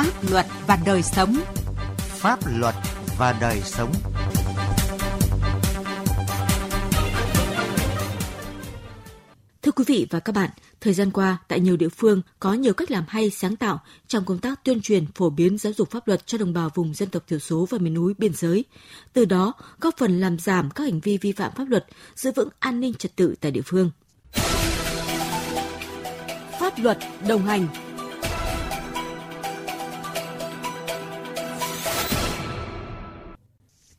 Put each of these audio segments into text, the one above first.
Pháp luật và đời sống. Pháp luật và đời sống. Thưa quý vị và các bạn, thời gian qua tại nhiều địa phương có nhiều cách làm hay sáng tạo trong công tác tuyên truyền phổ biến giáo dục pháp luật cho đồng bào vùng dân tộc thiểu số và miền núi biên giới. Từ đó góp phần làm giảm các hành vi vi phạm pháp luật, giữ vững an ninh trật tự tại địa phương. Pháp luật đồng hành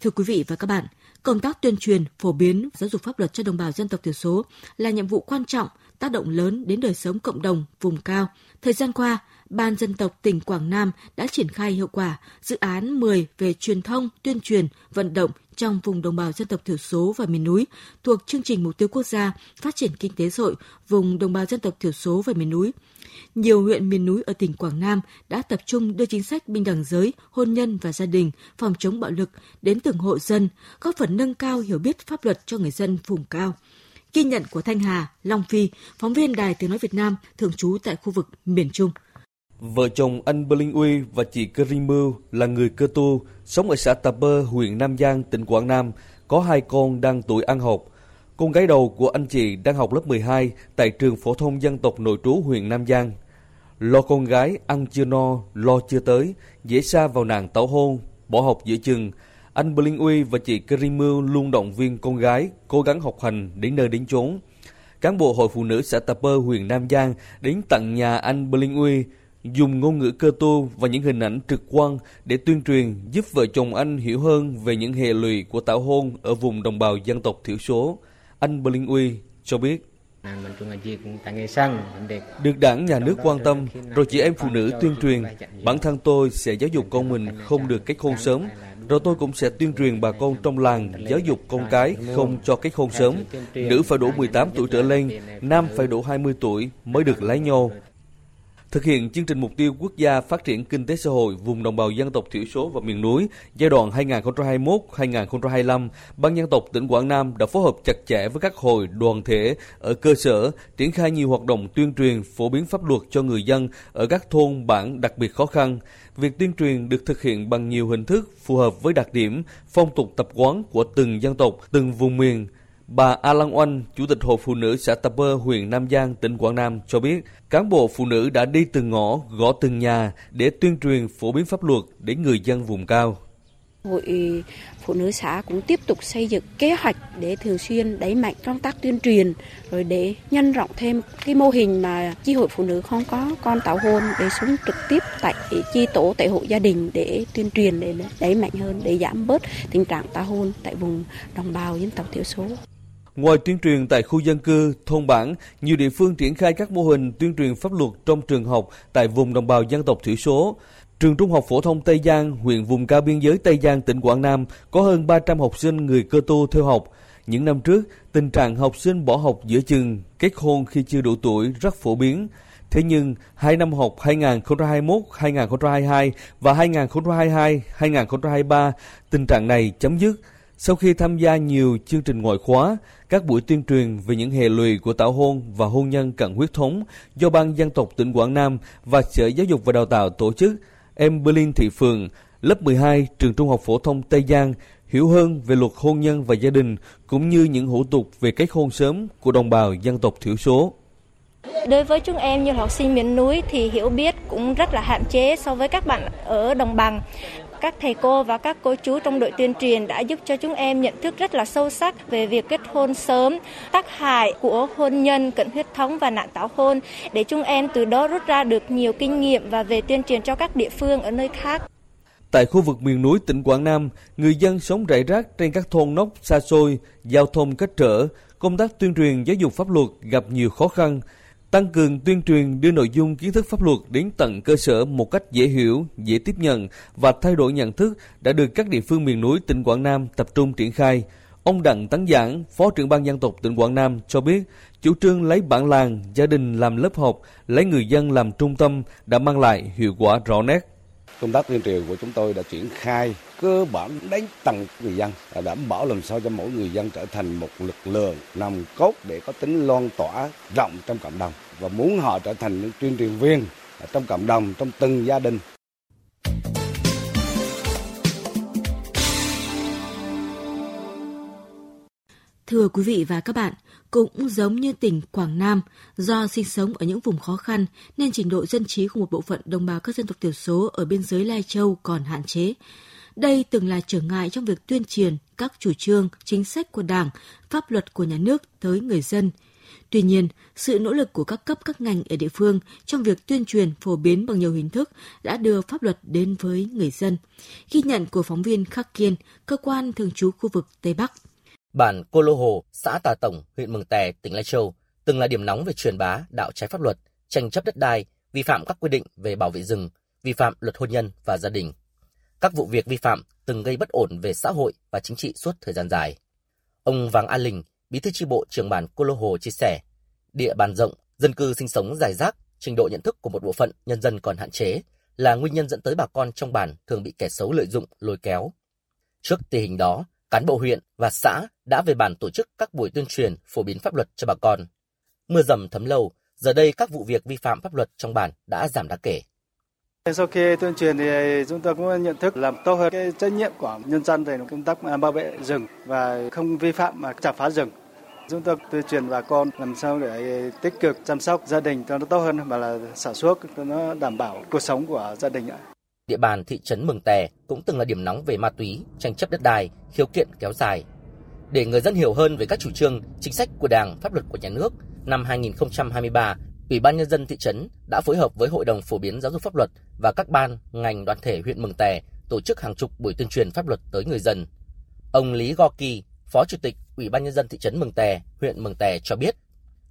Thưa quý vị và các bạn, công tác tuyên truyền, phổ biến giáo dục pháp luật cho đồng bào dân tộc thiểu số là nhiệm vụ quan trọng, tác động lớn đến đời sống cộng đồng vùng cao. Thời gian qua, Ban dân tộc tỉnh Quảng Nam đã triển khai hiệu quả dự án 10 về truyền thông, tuyên truyền, vận động trong vùng đồng bào dân tộc thiểu số và miền núi thuộc chương trình mục tiêu quốc gia phát triển kinh tế xã hội vùng đồng bào dân tộc thiểu số và miền núi. Nhiều huyện miền núi ở tỉnh Quảng Nam đã tập trung đưa chính sách bình đẳng giới, hôn nhân và gia đình, phòng chống bạo lực đến từng hộ dân, góp phần nâng cao hiểu biết pháp luật cho người dân vùng cao. Ghi nhận của Thanh Hà, Long Phi, phóng viên Đài Tiếng Nói Việt Nam, thường trú tại khu vực miền Trung. Vợ chồng anh Bling Uy và chị Cơ Mưu là người cơ tu, sống ở xã Tà Bơ, huyện Nam Giang, tỉnh Quảng Nam, có hai con đang tuổi ăn học. Con gái đầu của anh chị đang học lớp 12 tại trường phổ thông dân tộc nội trú huyện Nam Giang. Lo con gái ăn chưa no, lo chưa tới, dễ xa vào nàng tảo hôn, bỏ học giữa chừng. Anh Bling Uy và chị Cơ luôn động viên con gái cố gắng học hành đến nơi đến chốn. Cán bộ hội phụ nữ xã Tà Bơ, huyện Nam Giang đến tận nhà anh Bling Uy dùng ngôn ngữ cơ tô và những hình ảnh trực quan để tuyên truyền giúp vợ chồng anh hiểu hơn về những hệ lụy của tảo hôn ở vùng đồng bào dân tộc thiểu số. Anh Bling Uy cho biết. Được đảng nhà nước quan tâm, rồi chị em phụ nữ tuyên truyền, bản thân tôi sẽ giáo dục con mình không được kết hôn sớm, rồi tôi cũng sẽ tuyên truyền bà con trong làng giáo dục con cái không cho kết hôn sớm. Nữ phải đủ 18 tuổi trở lên, nam phải đủ 20 tuổi mới được lấy nhau. Thực hiện chương trình mục tiêu quốc gia phát triển kinh tế xã hội vùng đồng bào dân tộc thiểu số và miền núi giai đoạn 2021-2025, Ban dân tộc tỉnh Quảng Nam đã phối hợp chặt chẽ với các hội đoàn thể ở cơ sở triển khai nhiều hoạt động tuyên truyền phổ biến pháp luật cho người dân ở các thôn bản đặc biệt khó khăn. Việc tuyên truyền được thực hiện bằng nhiều hình thức phù hợp với đặc điểm, phong tục tập quán của từng dân tộc, từng vùng miền Bà A Lăng Oanh, Chủ tịch Hội Phụ nữ xã Tập Bơ, huyện Nam Giang, tỉnh Quảng Nam cho biết, cán bộ phụ nữ đã đi từng ngõ, gõ từng nhà để tuyên truyền phổ biến pháp luật đến người dân vùng cao. Hội phụ nữ xã cũng tiếp tục xây dựng kế hoạch để thường xuyên đẩy mạnh công tác tuyên truyền rồi để nhân rộng thêm cái mô hình mà chi hội phụ nữ không có con tảo hôn để xuống trực tiếp tại chi tổ tại hộ gia đình để tuyên truyền để đẩy mạnh hơn để giảm bớt tình trạng tảo hôn tại vùng đồng bào dân tộc thiểu số. Ngoài tuyên truyền tại khu dân cư, thôn bản, nhiều địa phương triển khai các mô hình tuyên truyền pháp luật trong trường học tại vùng đồng bào dân tộc thiểu số. Trường Trung học phổ thông Tây Giang, huyện vùng cao biên giới Tây Giang, tỉnh Quảng Nam có hơn 300 học sinh người cơ tu theo học. Những năm trước, tình trạng học sinh bỏ học giữa chừng, kết hôn khi chưa đủ tuổi rất phổ biến. Thế nhưng, hai năm học 2021-2022 và 2022-2023, tình trạng này chấm dứt. Sau khi tham gia nhiều chương trình ngoại khóa, các buổi tuyên truyền về những hệ lụy của tảo hôn và hôn nhân cận huyết thống do Ban dân tộc tỉnh Quảng Nam và Sở Giáo dục và Đào tạo tổ chức, em Berlin Thị Phường, lớp 12 trường Trung học phổ thông Tây Giang hiểu hơn về luật hôn nhân và gia đình cũng như những hủ tục về kết hôn sớm của đồng bào dân tộc thiểu số. Đối với chúng em như học sinh miền núi thì hiểu biết cũng rất là hạn chế so với các bạn ở đồng bằng các thầy cô và các cô chú trong đội tuyên truyền đã giúp cho chúng em nhận thức rất là sâu sắc về việc kết hôn sớm, tác hại của hôn nhân, cận huyết thống và nạn tảo hôn để chúng em từ đó rút ra được nhiều kinh nghiệm và về tuyên truyền cho các địa phương ở nơi khác. Tại khu vực miền núi tỉnh Quảng Nam, người dân sống rải rác trên các thôn nóc xa xôi, giao thông cách trở, công tác tuyên truyền giáo dục pháp luật gặp nhiều khó khăn, tăng cường tuyên truyền đưa nội dung kiến thức pháp luật đến tận cơ sở một cách dễ hiểu, dễ tiếp nhận và thay đổi nhận thức đã được các địa phương miền núi tỉnh Quảng Nam tập trung triển khai. Ông Đặng Tấn Giảng, Phó trưởng ban dân tộc tỉnh Quảng Nam cho biết, chủ trương lấy bản làng, gia đình làm lớp học, lấy người dân làm trung tâm đã mang lại hiệu quả rõ nét. Công tác tuyên truyền của chúng tôi đã triển khai cơ bản đến tầng người dân, đảm bảo làm sao cho mỗi người dân trở thành một lực lượng nòng cốt để có tính loan tỏa rộng trong cộng đồng và muốn họ trở thành những tuyên truyền viên trong cộng đồng, trong từng gia đình. Thưa quý vị và các bạn, cũng giống như tỉnh Quảng Nam, do sinh sống ở những vùng khó khăn nên trình độ dân trí của một bộ phận đồng bào các dân tộc thiểu số ở biên giới Lai Châu còn hạn chế. Đây từng là trở ngại trong việc tuyên truyền các chủ trương, chính sách của Đảng, pháp luật của nhà nước tới người dân. Tuy nhiên, sự nỗ lực của các cấp các ngành ở địa phương trong việc tuyên truyền phổ biến bằng nhiều hình thức đã đưa pháp luật đến với người dân. Ghi nhận của phóng viên Khắc Kiên, cơ quan thường trú khu vực Tây Bắc. Bản Cô Lô Hồ, xã Tà Tổng, huyện Mường Tè, tỉnh Lai Châu, từng là điểm nóng về truyền bá, đạo trái pháp luật, tranh chấp đất đai, vi phạm các quy định về bảo vệ rừng, vi phạm luật hôn nhân và gia đình. Các vụ việc vi phạm từng gây bất ổn về xã hội và chính trị suốt thời gian dài. Ông Vàng An Linh, bí thư tri bộ trưởng bản Cô Lô Hồ chia sẻ, địa bàn rộng, dân cư sinh sống dài rác, trình độ nhận thức của một bộ phận nhân dân còn hạn chế là nguyên nhân dẫn tới bà con trong bản thường bị kẻ xấu lợi dụng, lôi kéo. Trước tình hình đó, cán bộ huyện và xã đã về bản tổ chức các buổi tuyên truyền phổ biến pháp luật cho bà con. Mưa dầm thấm lâu, giờ đây các vụ việc vi phạm pháp luật trong bản đã giảm đáng kể. Sau khi tuyên truyền thì chúng tôi cũng nhận thức làm tốt hơn cái trách nhiệm của nhân dân về công tác bảo vệ rừng và không vi phạm mà chặt phá rừng. Chúng tôi tuyên truyền bà con làm sao để tích cực chăm sóc gia đình cho nó tốt hơn và là sản xuất cho nó đảm bảo cuộc sống của gia đình ạ. Địa bàn thị trấn Mường Tè cũng từng là điểm nóng về ma túy, tranh chấp đất đai, khiếu kiện kéo dài. Để người dân hiểu hơn về các chủ trương, chính sách của Đảng, pháp luật của nhà nước, năm 2023, Ủy ban nhân dân thị trấn đã phối hợp với Hội đồng phổ biến giáo dục pháp luật và các ban, ngành đoàn thể huyện Mường Tè tổ chức hàng chục buổi tuyên truyền pháp luật tới người dân. Ông Lý Go Kỳ, Phó Chủ tịch Ủy ban nhân dân thị trấn Mường Tè, huyện Mường Tè cho biết,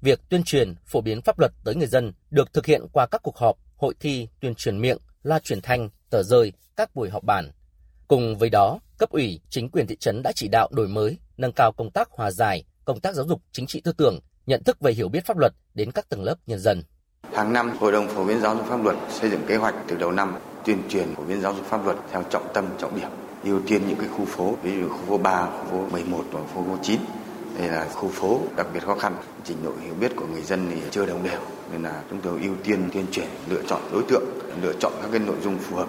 việc tuyên truyền phổ biến pháp luật tới người dân được thực hiện qua các cuộc họp, hội thi tuyên truyền miệng, loa truyền thanh, tờ rơi, các buổi họp bàn. Cùng với đó, cấp ủy, chính quyền thị trấn đã chỉ đạo đổi mới, nâng cao công tác hòa giải, công tác giáo dục chính trị tư tưởng, nhận thức về hiểu biết pháp luật đến các tầng lớp nhân dân. Hàng năm, Hội đồng phổ biến giáo dục pháp luật xây dựng kế hoạch từ đầu năm tuyên truyền phổ biến giáo dục pháp luật theo trọng tâm trọng điểm, ưu tiên những cái khu phố, ví dụ khu phố 3, khu phố 11 và khu phố 9. Đây là khu phố đặc biệt khó khăn, trình độ hiểu biết của người dân thì chưa đồng đều nên là chúng tôi ưu tiên tuyên truyền lựa chọn đối tượng, lựa chọn các cái nội dung phù hợp.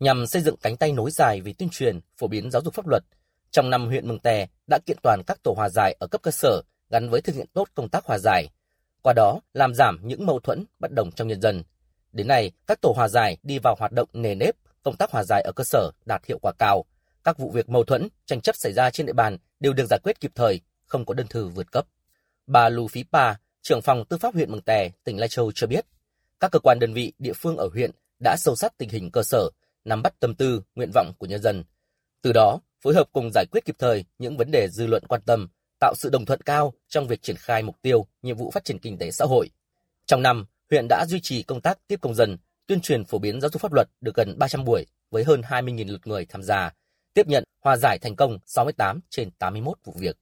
Nhằm xây dựng cánh tay nối dài về tuyên truyền, phổ biến giáo dục pháp luật, trong năm huyện Mường Tè đã kiện toàn các tổ hòa giải ở cấp cơ sở gắn với thực hiện tốt công tác hòa giải, qua đó làm giảm những mâu thuẫn bất đồng trong nhân dân. Đến nay, các tổ hòa giải đi vào hoạt động nề nếp, công tác hòa giải ở cơ sở đạt hiệu quả cao. Các vụ việc mâu thuẫn, tranh chấp xảy ra trên địa bàn đều được giải quyết kịp thời, không có đơn thư vượt cấp. Bà Lù Phí Pa, trưởng phòng tư pháp huyện Mường Tè, tỉnh Lai Châu cho biết, các cơ quan đơn vị địa phương ở huyện đã sâu sát tình hình cơ sở, nắm bắt tâm tư, nguyện vọng của nhân dân. Từ đó, phối hợp cùng giải quyết kịp thời những vấn đề dư luận quan tâm, tạo sự đồng thuận cao trong việc triển khai mục tiêu, nhiệm vụ phát triển kinh tế xã hội. Trong năm, huyện đã duy trì công tác tiếp công dân, tuyên truyền phổ biến giáo dục pháp luật được gần 300 buổi với hơn 20.000 lượt người tham gia, tiếp nhận hòa giải thành công 68 trên 81 vụ việc.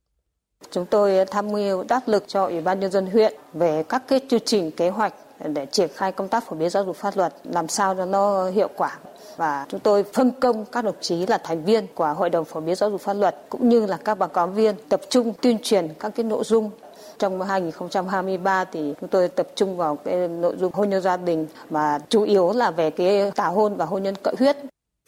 Chúng tôi tham mưu đắc lực cho Ủy ban nhân dân huyện về các cái chương trình, kế hoạch để triển khai công tác phổ biến giáo dục pháp luật, làm sao cho nó hiệu quả và chúng tôi phân công các đồng chí là thành viên của Hội đồng phổ biến giáo dục pháp luật cũng như là các báo cáo viên tập trung tuyên truyền các cái nội dung trong 2023 thì chúng tôi tập trung vào cái nội dung hôn nhân gia đình và chủ yếu là về cái tảo hôn và hôn nhân cận huyết.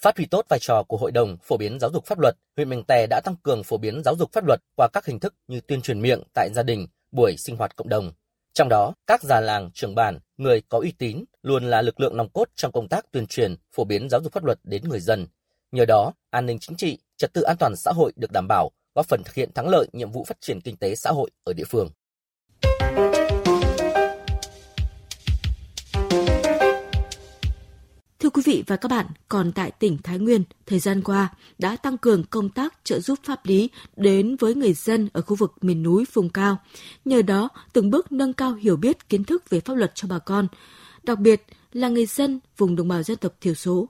Phát huy tốt vai trò của Hội đồng phổ biến giáo dục pháp luật, huyện Mường Tè đã tăng cường phổ biến giáo dục pháp luật qua các hình thức như tuyên truyền miệng tại gia đình, buổi sinh hoạt cộng đồng. Trong đó, các già làng, trưởng bản, người có uy tín luôn là lực lượng nòng cốt trong công tác tuyên truyền, phổ biến giáo dục pháp luật đến người dân. Nhờ đó, an ninh chính trị, trật tự an toàn xã hội được đảm bảo, góp phần thực hiện thắng lợi nhiệm vụ phát triển kinh tế xã hội ở địa phương. Thưa quý vị và các bạn, còn tại tỉnh Thái Nguyên, thời gian qua đã tăng cường công tác trợ giúp pháp lý đến với người dân ở khu vực miền núi vùng cao. Nhờ đó, từng bước nâng cao hiểu biết kiến thức về pháp luật cho bà con, đặc biệt là người dân vùng đồng bào dân tộc thiểu số,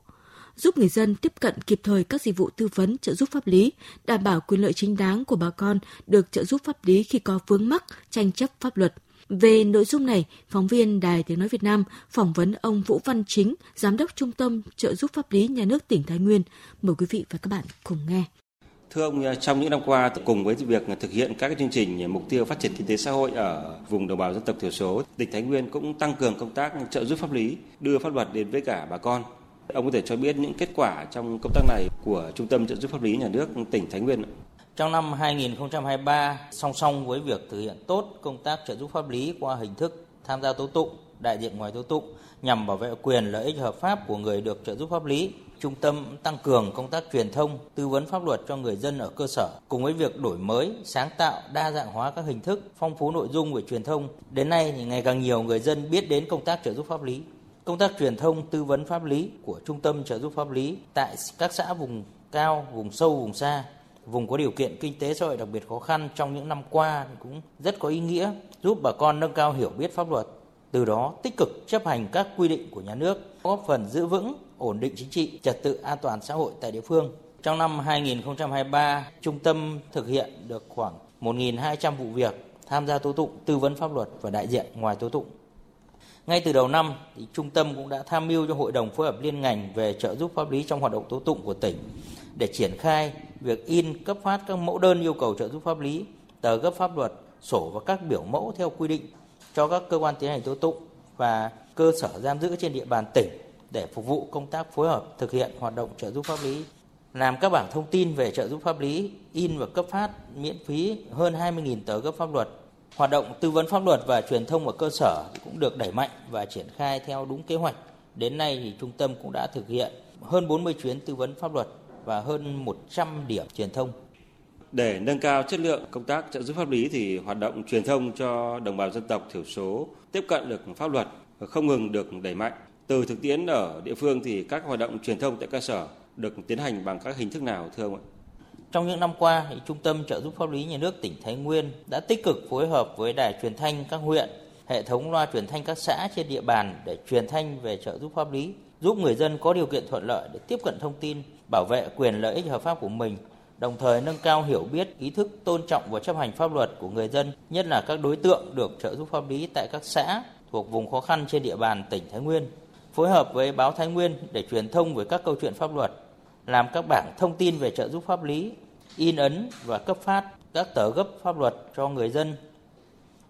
giúp người dân tiếp cận kịp thời các dịch vụ tư vấn trợ giúp pháp lý, đảm bảo quyền lợi chính đáng của bà con được trợ giúp pháp lý khi có vướng mắc tranh chấp pháp luật – về nội dung này, phóng viên Đài Tiếng Nói Việt Nam phỏng vấn ông Vũ Văn Chính, Giám đốc Trung tâm Trợ giúp Pháp lý Nhà nước tỉnh Thái Nguyên. Mời quý vị và các bạn cùng nghe. Thưa ông, trong những năm qua, cùng với việc thực hiện các chương trình mục tiêu phát triển kinh tế xã hội ở vùng đồng bào dân tộc thiểu số, tỉnh Thái Nguyên cũng tăng cường công tác trợ giúp pháp lý, đưa pháp luật đến với cả bà con. Ông có thể cho biết những kết quả trong công tác này của Trung tâm trợ giúp pháp lý nhà nước tỉnh Thái Nguyên trong năm 2023, song song với việc thực hiện tốt công tác trợ giúp pháp lý qua hình thức tham gia tố tụng, đại diện ngoài tố tụng nhằm bảo vệ quyền lợi ích hợp pháp của người được trợ giúp pháp lý, trung tâm tăng cường công tác truyền thông, tư vấn pháp luật cho người dân ở cơ sở, cùng với việc đổi mới, sáng tạo, đa dạng hóa các hình thức, phong phú nội dung về truyền thông. Đến nay thì ngày càng nhiều người dân biết đến công tác trợ giúp pháp lý. Công tác truyền thông, tư vấn pháp lý của Trung tâm trợ giúp pháp lý tại các xã vùng cao, vùng sâu, vùng xa vùng có điều kiện kinh tế xã hội đặc biệt khó khăn trong những năm qua cũng rất có ý nghĩa giúp bà con nâng cao hiểu biết pháp luật, từ đó tích cực chấp hành các quy định của nhà nước, góp phần giữ vững ổn định chính trị, trật tự an toàn xã hội tại địa phương. Trong năm 2023, trung tâm thực hiện được khoảng 1.200 vụ việc tham gia tố tụng, tư vấn pháp luật và đại diện ngoài tố tụng. Ngay từ đầu năm, thì trung tâm cũng đã tham mưu cho Hội đồng phối hợp liên ngành về trợ giúp pháp lý trong hoạt động tố tụng của tỉnh để triển khai việc in cấp phát các mẫu đơn yêu cầu trợ giúp pháp lý, tờ gấp pháp luật, sổ và các biểu mẫu theo quy định cho các cơ quan tiến hành tố tụng và cơ sở giam giữ trên địa bàn tỉnh để phục vụ công tác phối hợp thực hiện hoạt động trợ giúp pháp lý. Làm các bảng thông tin về trợ giúp pháp lý, in và cấp phát miễn phí hơn 20.000 tờ gấp pháp luật. Hoạt động tư vấn pháp luật và truyền thông ở cơ sở cũng được đẩy mạnh và triển khai theo đúng kế hoạch. Đến nay thì trung tâm cũng đã thực hiện hơn 40 chuyến tư vấn pháp luật và hơn 100 điểm truyền thông. Để nâng cao chất lượng công tác trợ giúp pháp lý thì hoạt động truyền thông cho đồng bào dân tộc thiểu số tiếp cận được pháp luật không ngừng được đẩy mạnh. Từ thực tiễn ở địa phương thì các hoạt động truyền thông tại cơ sở được tiến hành bằng các hình thức nào thưa ông ạ? Trong những năm qua, Trung tâm trợ giúp pháp lý nhà nước tỉnh Thái Nguyên đã tích cực phối hợp với đài truyền thanh các huyện, hệ thống loa truyền thanh các xã trên địa bàn để truyền thanh về trợ giúp pháp lý, giúp người dân có điều kiện thuận lợi để tiếp cận thông tin, bảo vệ quyền lợi ích hợp pháp của mình, đồng thời nâng cao hiểu biết, ý thức tôn trọng và chấp hành pháp luật của người dân, nhất là các đối tượng được trợ giúp pháp lý tại các xã thuộc vùng khó khăn trên địa bàn tỉnh Thái Nguyên. Phối hợp với báo Thái Nguyên để truyền thông về các câu chuyện pháp luật, làm các bảng thông tin về trợ giúp pháp lý, in ấn và cấp phát các tờ gấp pháp luật cho người dân.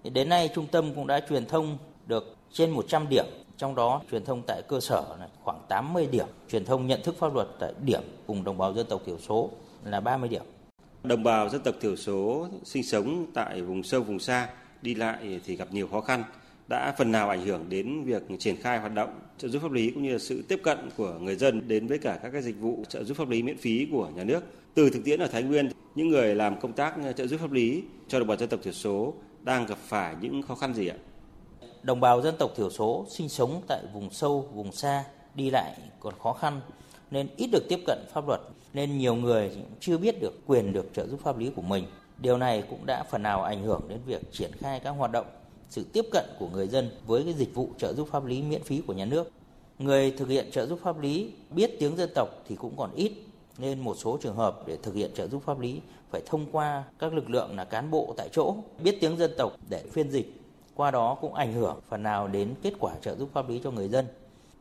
Đến nay, trung tâm cũng đã truyền thông được trên 100 điểm trong đó truyền thông tại cơ sở là khoảng 80 điểm, truyền thông nhận thức pháp luật tại điểm vùng đồng bào dân tộc thiểu số là 30 điểm. Đồng bào dân tộc thiểu số sinh sống tại vùng sâu vùng xa đi lại thì gặp nhiều khó khăn đã phần nào ảnh hưởng đến việc triển khai hoạt động trợ giúp pháp lý cũng như là sự tiếp cận của người dân đến với cả các cái dịch vụ trợ giúp pháp lý miễn phí của nhà nước. Từ thực tiễn ở Thái Nguyên, những người làm công tác trợ giúp pháp lý cho đồng bào dân tộc thiểu số đang gặp phải những khó khăn gì ạ? Đồng bào dân tộc thiểu số sinh sống tại vùng sâu, vùng xa, đi lại còn khó khăn nên ít được tiếp cận pháp luật nên nhiều người chưa biết được quyền được trợ giúp pháp lý của mình. Điều này cũng đã phần nào ảnh hưởng đến việc triển khai các hoạt động, sự tiếp cận của người dân với cái dịch vụ trợ giúp pháp lý miễn phí của nhà nước. Người thực hiện trợ giúp pháp lý biết tiếng dân tộc thì cũng còn ít nên một số trường hợp để thực hiện trợ giúp pháp lý phải thông qua các lực lượng là cán bộ tại chỗ biết tiếng dân tộc để phiên dịch qua đó cũng ảnh hưởng phần nào đến kết quả trợ giúp pháp lý cho người dân.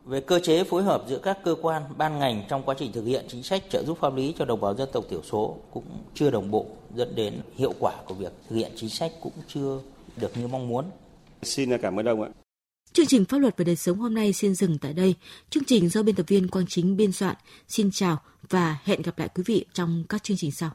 Về cơ chế phối hợp giữa các cơ quan, ban ngành trong quá trình thực hiện chính sách trợ giúp pháp lý cho đồng bào dân tộc thiểu số cũng chưa đồng bộ, dẫn đến hiệu quả của việc thực hiện chính sách cũng chưa được như mong muốn. Xin cảm ơn ông ạ. Chương trình Pháp luật và đời sống hôm nay xin dừng tại đây. Chương trình do biên tập viên Quang Chính biên soạn. Xin chào và hẹn gặp lại quý vị trong các chương trình sau.